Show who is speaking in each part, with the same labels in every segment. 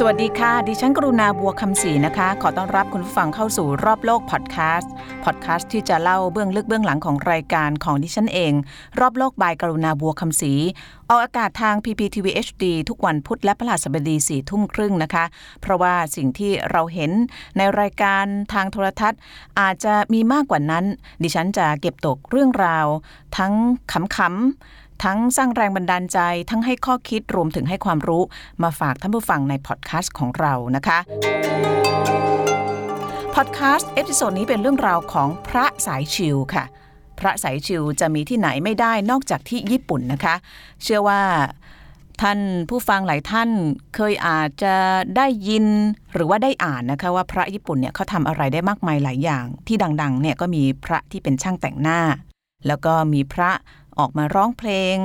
Speaker 1: สวัสดีค่ะ ดิฉันกรุณาบัวคำศรีนะคะ ขอต้อนรับคุณผู้ฟังเข้าสู่รอบโลกพอดแคสต์พอดแคสต์ที่จะเล่าเบื้องลึกเบื้องหลังของรายการของดิฉันเอง รอบโลกบายกรุณาบัวคำศรีออกอากาศทาง PPTV HD ทุกวันพุธและพฤหัสบดีสี่ทุ่มครึ่งนะคะ เพราะว่าสิ่งที่เราเห็นในรายการทางโทรทัศน์ อาจจะมีมากกว่านั้น ดิฉันจะเก็บตกเรื่องราว ทั้งขำๆ ทั้งสร้างแรงบันดาลใจ ทั้งให้ข้อคิดรวมถึงให้ความรู้ มาฝากท่านผู้ฟังในพอดแคสต์ของเรานะคะพอดแคสต์ episode นี้เป็นเรื่องราวของพระสาย chill ค่ะ พระสาย chill จะมีที่ไหนไม่ได้นอกจากที่ญี่ปุ่นนะคะ เชื่อว่าท่านผู้ฟังหลายท่านเคยอาจจะได้ยินหรือว่าได้อ่านนะคะว่าพระญี่ปุ่นเนี่ยเขาทำอะไรได้มากมายหลายอย่าง ที่ดังๆเนี่ยก็มีพระที่เป็นช่างแต่งหน้า แล้วก็มีพระ ออกมาร้องเพลง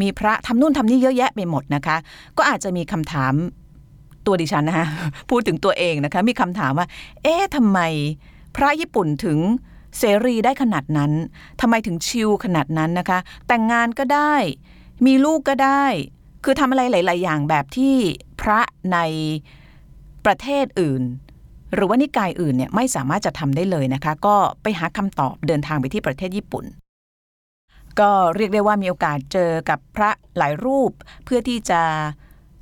Speaker 1: มีพระทำนู่นทำนี่เยอะแยะไปหมดนะคะ ก็อาจจะมีคำถามตัวดิฉันนะคะพูดถึงตัวเองนะคะ มีคำถามว่า เอ๊ะทำไมพระญี่ปุ่นถึงเสรีได้ขนาดนั้นทำไมถึงชิลขนาดนั้นนะคะ แต่งงานก็ได้ มีลูกก็ได้ คือทำอะไรหลาย ๆ อย่างแบบที่พระในประเทศอื่น หรือว่านิกายอื่นเนี่ยไม่สามารถจะทำได้เลยนะคะ ก็ไปหาคำตอบเดินทางไปที่ประเทศญี่ปุ่น ก็เรียกได้ว่ามีโอกาสเจอกับพระหลายรูป เพื่อที่จะ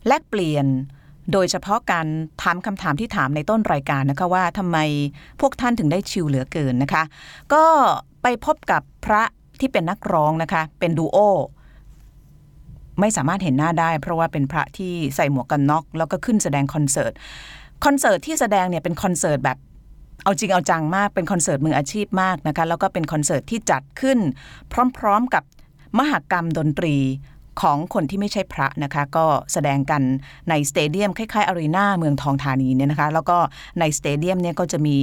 Speaker 1: แลกเปลี่ยน โดยเฉพาะการถามคำถามที่ถามในต้นรายการนะคะว่าทำไมพวกท่านถึงได้ชิลเหลือเกินนะคะ ก็ไปพบกับพระที่เป็นนักร้องนะคะ เป็นดูโอไม่สามารถเห็นหน้าได้ เพราะว่าเป็นพระที่ใส่หมวกกันน็อก แล้วก็ขึ้นแสดงคอนเสิร์ตคอนเสิร์ตที่แสดงเนี่ยเป็นคอนเสิร์ตแบบ เอาจริงเอาจังมากเป็นคอนเสิร์ตมืออาชีพมากนะคะแล้วก็เป็นคอนเสิร์ตที่จัดขึ้น พร้อมๆกับมหกรรมดนตรีของคนที่ไม่ใช่พระนะคะ ก็แสดงกันใน stadium คล้ายๆ arena เมืองทองธานีเนี่ยนะคะ แล้วก็ใน stadium เนี่ยก็จะมี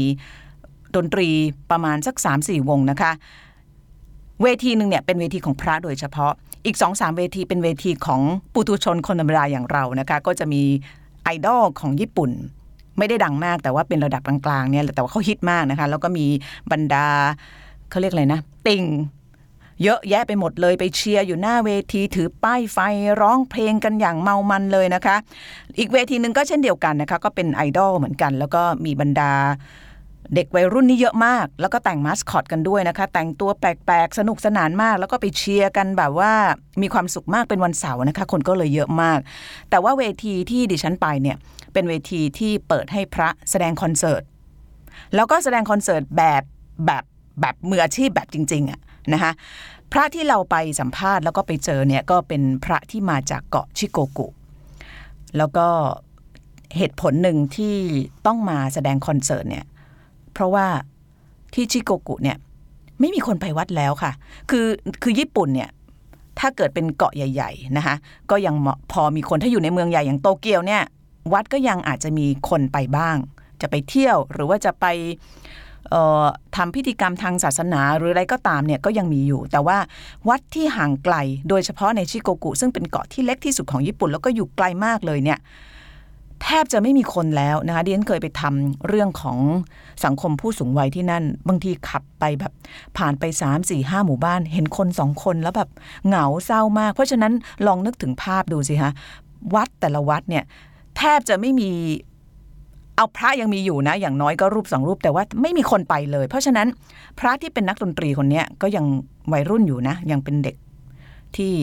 Speaker 1: ดนตรีประมาณสัก 3-4 วงนะคะ เวทีหนึ่งเนี่ยเป็นเวทีของพระโดยเฉพาะ อีก2อสามเวทีเป็นเวทีของปุถุชนคนธรรมดาอย่างเรานะคะ ก็จะมีไอดอลของญี่ปุ่น ไม่ได้ดังมากแต่ว่าเป็นระดับกลางๆเนี่ยแต่ว่าเขาฮิตมากนะคะ แล้วก็มีบรรดาเขาเรียกอะไรนะ ติ่งเยอะแยะไปหมดเลยไปเชียร์อยู่หน้าเวทีถือป้ายไฟร้องเพลงกันอย่างเมามันเลยนะคะ อีกเวทีหนึ่งก็เช่นเดียวกันนะคะ ก็เป็นไอดอลเหมือนกัน แล้วก็มีบรรดา เด็กวัยรุ่นนี่เยอะมาก แล้วก็แต่งมาสคอตกันด้วยนะคะ แต่งตัวแปลกๆ สนุกสนานมาก แล้วก็ไปเชียร์กันแบบว่ามีความสุขมากเป็นวันเสาร์นะคะ คนก็เลยเยอะมาก แต่ว่าเวทีที่ดิฉันไปเนี่ยเป็นเวทีที่เปิดให้พระแสดงคอนเสิร์ตแล้วก็แสดงคอนเสิร์ตแบบแบบแบบมืออาชีพแบบจริงๆอะนะคะพระที่เราไปสัมภาษณ์แล้วก็ไปเจอเนี่ยก็เป็นพระที่มาจากเกาะชิโกกุ แล้วก็เหตุผลหนึ่งที่ต้องมาแสดงคอนเสิร์ตเนี่ย เพราะว่าที่ชิโกกุเนี่ยไม่มีคนไปวัดแล้วค่ะ คือคือญี่ปุ่นเนี่ยถ้าเกิดเป็นเกาะใหญ่ ๆนะคะก็ยังพอมีคนถ้าอยู่ในเมืองใหญ่อย่างโตเกียวเนี่ยวัดก็ยังอาจจะมีคนไปบ้าง จะไปเที่ยวหรือว่าจะไปออทำพิธีกรรมทางศาสนาหรืออะไรก็ตามเนี่ยก็ยังมีอยู่ แต่ว่าวัดที่ห่างไกล โดยเฉพาะในชิโกกุซึ่งเป็นเกาะที่เล็กที่สุดของญี่ปุ่น แล้วก็อยู่ไกลมากเลยเนี่ย แทบจะไม่มีคนแล้วนะคะดิฉันเคยไปทำเรื่องของสังคมผู้สูงวัยที่นั่น บางทีขับไปแบบผ่านไป 3 4 5 หมู่บ้าน เห็นคนสองคนแล้วแบบเหงาเศร้ามาก เพราะฉะนั้นลองนึกถึงภาพดูสิคะวัดแต่ละวัดเนี่ยแทบจะไม่มีเอาพระยังมีอยู่นะ อย่างน้อยก็รูปสองรูปแต่ว่าไม่มีคนไปเลย เพราะฉะนั้นพระที่เป็นนักดนตรีคนนี้ก็ยังวัยรุ่นอยู่นะ ยังเป็นเด็กที่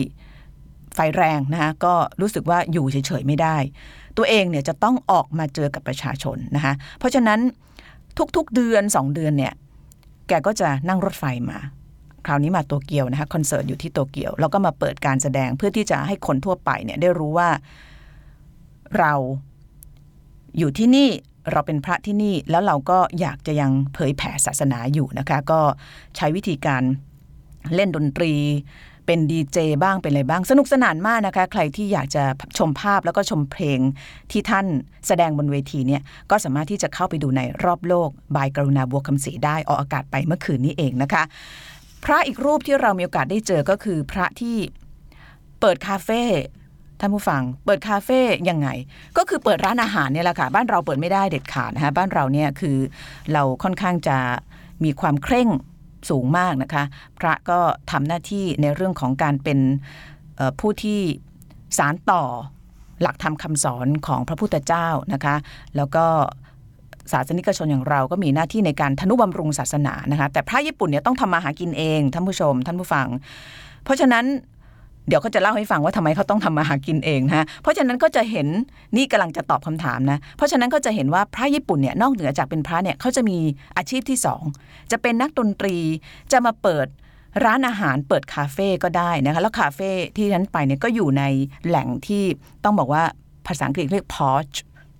Speaker 1: ไฟแรงนะคะก็รู้สึกว่าอยู่เฉยๆไม่ได้ ตัวเองเนี่ยจะต้องออกมาเจอกับประชาชนนะคะเพราะฉะนั้นทุกๆเดือนสองเดือนเนี่ยแกก็จะนั่งรถไฟมา คราวนี้มาโตเกียวนะคะคอนเสิร์ตอยู่ที่โตเกียว แล้วก็มาเปิดการแสดงเพื่อที่จะให้คนทั่วไปเนี่ยได้รู้ว่าเราอยู่ที่นี่เราเป็นพระที่นี่แล้วเราก็อยากจะยังเผยแผ่ศาสนาอยู่นะคะ ก็ใช้วิธีการเล่นดนตรี เป็นดีเจบ้างเป็นอะไรบ้าง สนุกสนานมากนะคะ ใครที่อยากจะชมภาพแล้วก็ชมเพลงที่ท่านแสดงบนเวทีเนี่ยก็สามารถที่จะเข้าไปดูในรอบโลกบายกรุณาบัวคำศรีได้ออกอากาศไปเมื่อคืนนี้เองนะคะ พระอีกรูปที่เรามีโอกาสได้เจอก็คือพระที่เปิดคาเฟ่ท่านผู้ฟัง เปิดคาเฟ่ยังไง ก็คือเปิดร้านอาหารเนี่ยแหละค่ะ บ้านเราเปิดไม่ได้เด็ดขาดนะคะบ้านเราเนี่ยคือเราค่อนข้างจะมีความเคร่ง สูงมากนะคะ พระก็ทำหน้าที่ในเรื่องของการเป็นผู้ที่สารต่อหลักธรรมคำสอนของพระพุทธเจ้านะคะ แล้วก็ศาสนิกชนอย่างเราก็มีหน้าที่ในการทนุบำรุงศาสนานะคะ แต่พระญี่ปุ่นเนี่ยต้องทำมาหากินเองท่านผู้ชมท่านผู้ฟัง เพราะฉะนั้น เดี๋ยวเขาจะเล่าให้ฟังว่าทำไมเขาต้องทำมาหากินเองนะเพราะฉะนั้นก็จะเห็นนี่กำลังจะตอบคำถามนะ เพราะฉะนั้นก็จะเห็นว่าพระญี่ปุ่นเนี่ยนอกเหนือจากเป็นพระเนี่ยเขาจะมีอาชีพที่สองจะเป็นนักดนตรีจะมาเปิดร้านอาหารเปิดคาเฟ่ก็ได้นะคะแล้วคาเฟ่ที่ฉันไปเนี่ยก็อยู่ในแหล่งที่ต้องบอกว่าภาษาอังกฤษเรียก porch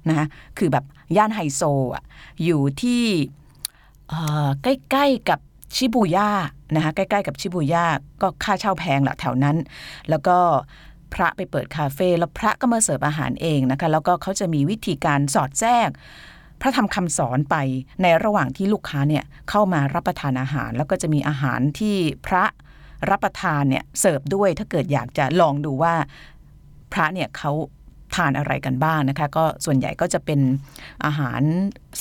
Speaker 1: นะคะคือแบบย่านไฮโซอะอยู่ที่ใกล้ๆกับ ชิบูย่านะคะใกล้ๆกับชิบูย่าก็ค่าเช่าแพงละแถวนั้น แล้วก็พระไปเปิดคาเฟ่แล้วพระก็มาเสิร์ฟอาหารเองนะคะ แล้วก็เขาจะมีวิธีการสอดแทรก พระธรรมคำสอนไปในระหว่างที่ลูกค้าเนี่ยเข้ามารับประทานอาหาร แล้วก็จะมีอาหารที่พระรับประทานเนี่ยเสิร์ฟด้วยถ้าเกิดอยากจะลองดูว่าพระเนี่ยเขา ทานอะไรกันบ้างนะคะ ก็ส่วนใหญ่ก็จะเป็นอาหาร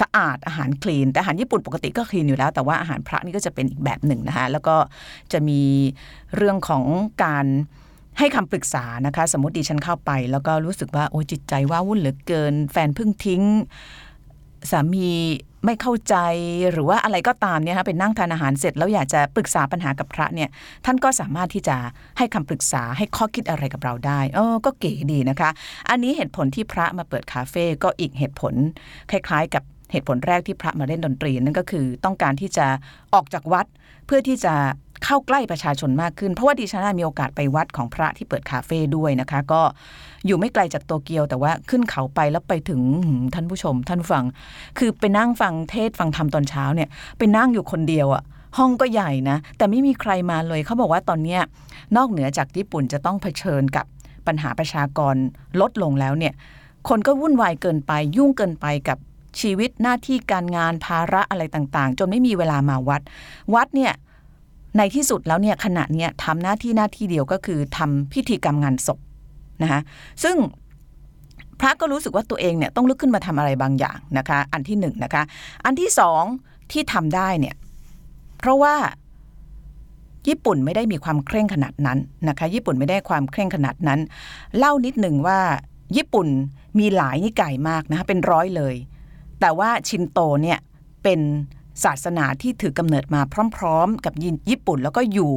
Speaker 1: สะอาดอาหารคลีน แต่อาหารญี่ปุ่นปกติก็คลีนอยู่แล้ว แต่ว่าอาหารพระนี่ก็จะเป็นอีกแบบหนึ่งนะคะแล้วก็จะมีเรื่องของการให้คำปรึกษานะคะ สมมติดิฉันเข้าไป แล้วก็รู้สึกว่าโอ้จิตใจว้าวุ่นเหลือเกิน แฟนเพิ่งทิ้ง สามีไม่เข้าใจหรือว่าอะไรก็ตามเนี่ยคะเป็นนั่งทานอาหารเสร็จแล้วอยากจะปรึกษาปัญหากับพระเนี่ย ท่านก็สามารถที่จะให้คำปรึกษาให้ข้อคิดอะไรกับเราได้เออก็เก๋ดีนะคะ อันนี้เหตุผลที่พระมาเปิดคาเฟ่ก็อีกเหตุผลคล้าย ๆ กับ เหตุผลแรกที่พระมาเล่นดนตรีนั่นก็คือต้องการที่จะออกจากวัดเพื่อที่จะเข้าใกล้ประชาชนมากขึ้น เพราะว่าดิฉันมีโอกาสไปวัดของพระที่เปิดคาเฟ่ด้วยนะคะ ก็อยู่ไม่ไกลจากโตเกียว แต่ว่าขึ้นเขาไปแล้วไปถึงท่านผู้ชม ท่านฟัง คือไปนั่งฟังเทศฟังธรรมตอนเช้าเนี่ยไปนั่งอยู่คนเดียวอะห้องก็ใหญ่นะ แต่ไม่มีใครมาเลยเขาบอกว่าตอนนี้นอกเหนือจากญี่ปุ่นจะต้องเผชิญกับปัญหาประชากรลดลงแล้วเนี่ยคนก็วุ่นวายเกินไปยุ่งเกินไปกับ ชีวิตหน้าที่การงานภาระอะไรต่างๆ จนไม่มีเวลามาวัด วัดเนี่ยในที่สุดแล้วเนี่ยขณะเนี้ยทำหน้าที่หน้าที่เดียวก็คือทำพิธีกรรมงานศพนะคะซึ่งพระก็รู้สึกว่าตัวเองเนี่ยต้องลุกขึ้นมาทำอะไรบางอย่างนะคะ อันที่หนึ่งนะคะ อันที่สองที่ทำได้เนี่ยเพราะว่าญี่ปุ่นไม่ได้มีความเคร่งขนาดนั้นนะคะ ญี่ปุ่นไม่ได้ความเคร่งขนาดนั้น เล่านิดหนึ่งว่าญี่ปุ่นมีหลายนิกายมากนะคะเป็นร้อยเลย แต่ว่าชินโตเนี่ยเป็นศาสนาที่ถือกำเนิดมาพร้อม ๆ กับญี่ปุ่นแล้วก็อยู่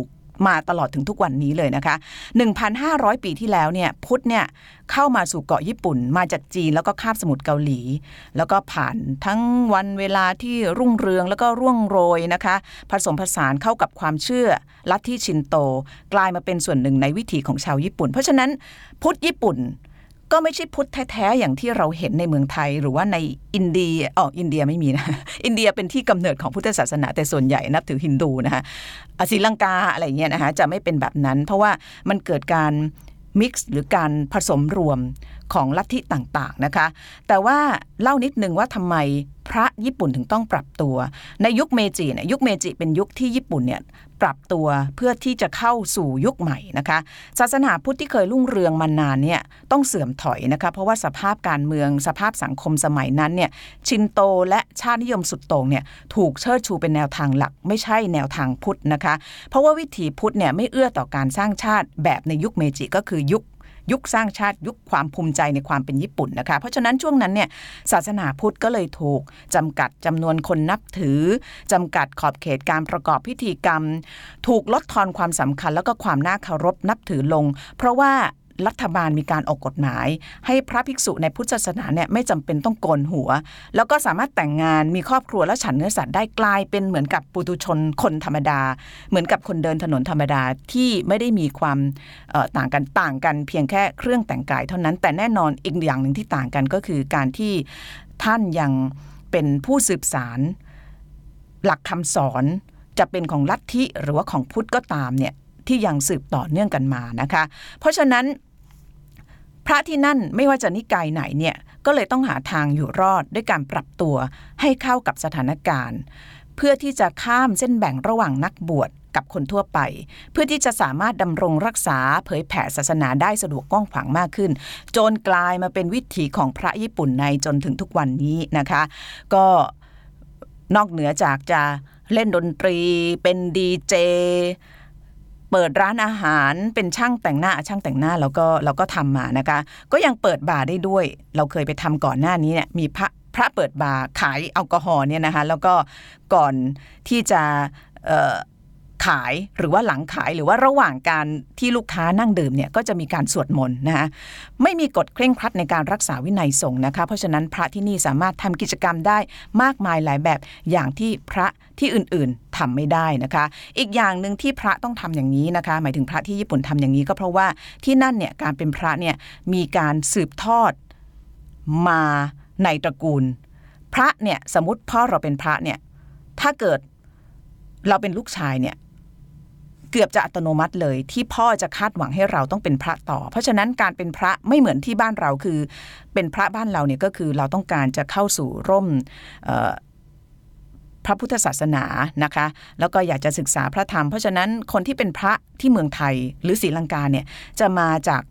Speaker 1: มาตลอดถึงทุกวันนี้เลยนะคะ 1,500 ปีที่แล้วเนี่ยพุทธเนี่ยเข้ามาสู่เกาะญี่ปุ่น มาจากจีนแล้วก็คาบสมุทรเกาหลี แล้วก็ผ่านทั้งวันเวลาที่รุ่งเรืองแล้วก็ร่วงโรยนะคะ ผสมผสานเข้ากับความเชื่อ ลัทธิชินโต กลายมาเป็นส่วนหนึ่งในวิถีของชาวญี่ปุ่น เพราะฉะนั้นพุทธญี่ปุ่น ก็ไม่ใช่พุทธแท้ๆอย่างที่เราเห็นในเมืองไทย หรือว่าในอินเดียอ๋ออินเดียไม่มีนะอินเดียเป็นที่กำเนิดของพุทธศาสนาแต่ส่วนใหญ่นับถือฮินดูนะคะศรีลังกาอะไรเงี้ยนะคะจะไม่เป็นแบบนั้น เพราะว่ามันเกิดการ mix หรือการผสมรวม ของลัทธิต่างๆนะคะ แต่ว่าเล่านิดนึงว่าทำไมพระญี่ปุ่นถึงต้องปรับตัว ในยุคเมจิเนี่ยยุคเมจิเป็นยุคที่ญี่ปุ่นเนี่ยปรับตัวเพื่อที่จะเข้าสู่ยุคใหม่นะคะ ศาสนาพุทธที่เคยรุ่งเรืองมานานเนี่ยต้องเสื่อมถอยนะคะ เพราะว่าสภาพการเมืองสภาพสังคมสมัยนั้นเนี่ยชินโตและชาตินิยมสุดโต่งเนี่ยถูกเชิดชูเป็นแนวทางหลัก ไม่ใช่แนวทางพุทธนะคะ เพราะว่าวิถีพุทธเนี่ยไม่เอื้อต่อการสร้างชาติแบบในยุคเมจิก็คือยุค ยุคสร้างชาติยุคความภูมิใจในความเป็นญี่ปุ่นนะคะ เพราะฉะนั้นช่วงนั้นเนี่ยศาสนาพุทธก็เลยถูกจำกัดจำนวนคนนับถือจำกัดขอบเขตการประกอบพิธีกรรม ถูกลดทอนความสำคัญแล้วก็ความน่าเคารพนับถือลง เพราะว่า รัฐบาลมีการออกกฎหมาย ให้พระภิกษุในพุทธศาสนาเนี่ยไม่จำเป็นต้องโกนหัว แล้วก็สามารถแต่งงานมีครอบครัวและฉันเนื้อสัตว์ได้กลายเป็นเหมือนกับปุตุชนคนธรรมดา เหมือนกับคนเดินถนนธรรมดาที่ไม่ได้มีความต่างกันต่างกันเพียงแค่เครื่องแต่งกายเท่านั้นแต่แน่นอนอีกอย่างหนึ่งที่ต่างกันก็คือการที่ท่านยังเป็นผู้สืบสารหลักคำสอนจะเป็นของลัทธิหรือว่าของพุทธก็ตามเนี่ยที่ยังสืบต่อเนื่องกันมานะคะ เพราะฉะนั้น พระที่นั่นไม่ว่าจะนิกายไหนเนี่ยก็เลยต้องหาทางอยู่รอดด้วยการปรับตัวให้เข้ากับสถานการณ์ เพื่อที่จะข้ามเส้นแบ่งระหว่างนักบวชกับคนทั่วไป เพื่อที่จะสามารถดำรงรักษาเผยแผ่ศาสนาได้สะดวกกว้างขวางมากขึ้น จนกลายมาเป็นวิถีของพระญี่ปุ่นในจนถึงทุกวันนี้นะคะ ก็นอกเหนือจากจะเล่นดนตรีเป็นดีเจ เปิดร้านอาหารเป็นช่างแต่งหน้าช่างแต่งหน้าเราก็เราก็ทำมานะคะ ก็ยังเปิดบาร์ได้ด้วย เราเคยไปทำก่อนหน้านี้เนี่ยมีพระพระเปิดบาร์ขายแอลกอฮอล์เนี่ยนะคะแล้วก็ก่อนที่จะ ขายหรือว่าหลังขายหรือว่าระหว่างการที่ลูกค้านั่งดื่มเนี่ยก็จะมีการสวดมนต์นะคะไม่มีกฎเคร่งครัดในการรักษาวินัยสงฆ์นะคะเพราะฉะนั้นพระที่นี่สามารถทำกิจกรรมได้มากมายหลายแบบอย่างที่พระที่อื่นๆทำไม่ได้นะคะ อีกอย่างหนึ่งที่พระต้องทำอย่างนี้นะคะ หมายถึงพระที่ญี่ปุ่นทำอย่างนี้ก็เพราะว่าที่นั่นเนี่ยการเป็นพระเนี่ยมีการสืบทอดมาในตระกูล พระเนี่ยสมมติพ่อเราเป็นพระเนี่ยถ้าเกิดเราเป็นลูกชายเนี่ย เกือบจะอัตโนมัติเลย ที่พ่อจะคาดหวังให้เราต้องเป็นพระต่อ เพราะฉะนั้นการเป็นพระไม่เหมือนที่บ้านเราคือ เป็นพระบ้านเราเนี่ยก็คือเราต้องการจะเข้าสู่ร่มพระพุทธศาสนานะคะ แล้วก็อยากจะศึกษาพระธรรม เพราะฉะนั้นคนที่เป็นพระที่เมืองไทยหรือศรีลังกาเนี่ยจะมาจาก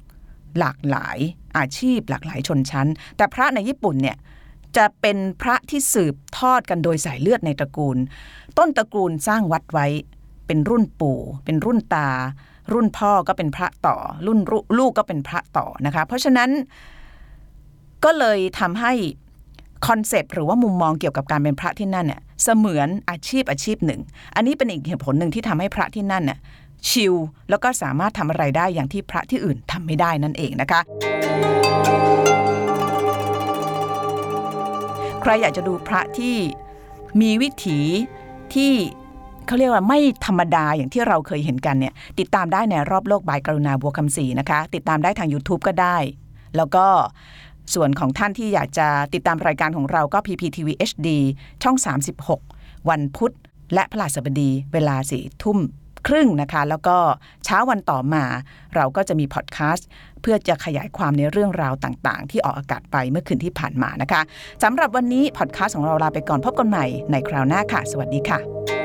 Speaker 1: หลากหลายอาชีพหลากหลายชนชั้น แต่พระในญี่ปุ่นเนี่ยจะเป็นพระที่สืบทอดกันโดยสายเลือดในตระกูล ต้นตระกูลสร้างวัดไว้ เป็นรุ่นปู่ เป็นรุ่นตา รุ่นพ่อก็เป็นพระต่อ รุ่นลูกก็เป็นพระต่อนะคะ เพราะฉะนั้นก็เลยทำให้คอนเซปต์หรือว่ามุมมองเกี่ยวกับการเป็นพระที่นั่นเนี่ยเสมือนอาชีพอาชีพหนึ่ง อันนี้เป็นอีกเหตุผลหนึ่งที่ทำให้พระที่นั่นเนี่ยชิลแล้วก็สามารถทำอะไรได้อย่างที่พระที่อื่นทำไม่ได้นั่นเองนะคะ ใครอยากจะดูพระที่มีวิถีที่ เขาเรียกว่าไม่ธรรมดาอย่างที่เราเคยเห็นกันเนี่ยติดตามได้ในรอบโลกบายกรุณาบัวคำศรีนะคะ ติดตามได้ทาง YouTube ก็ได้ แล้วก็ส่วนของท่านที่อยากจะติดตามรายการของเราก็ PPTV HD ช่อง 36 วันพุธ และพฤหัสบดีเวลาสี่ทุ่มครึ่งนะคะ แล้วก็เช้าวันต่อมา เราก็จะมีพอดแคสต์เพื่อจะขยายความในเรื่องราวต่างๆ ที่ออกอากาศไปเมื่อคืนที่ผ่านมานะคะสำหรับวันนี้พอดแคสต์ของเราลาไปก่อนพบกันใหม่ในคราวหน้าค่ะ สวัสดีค่ะ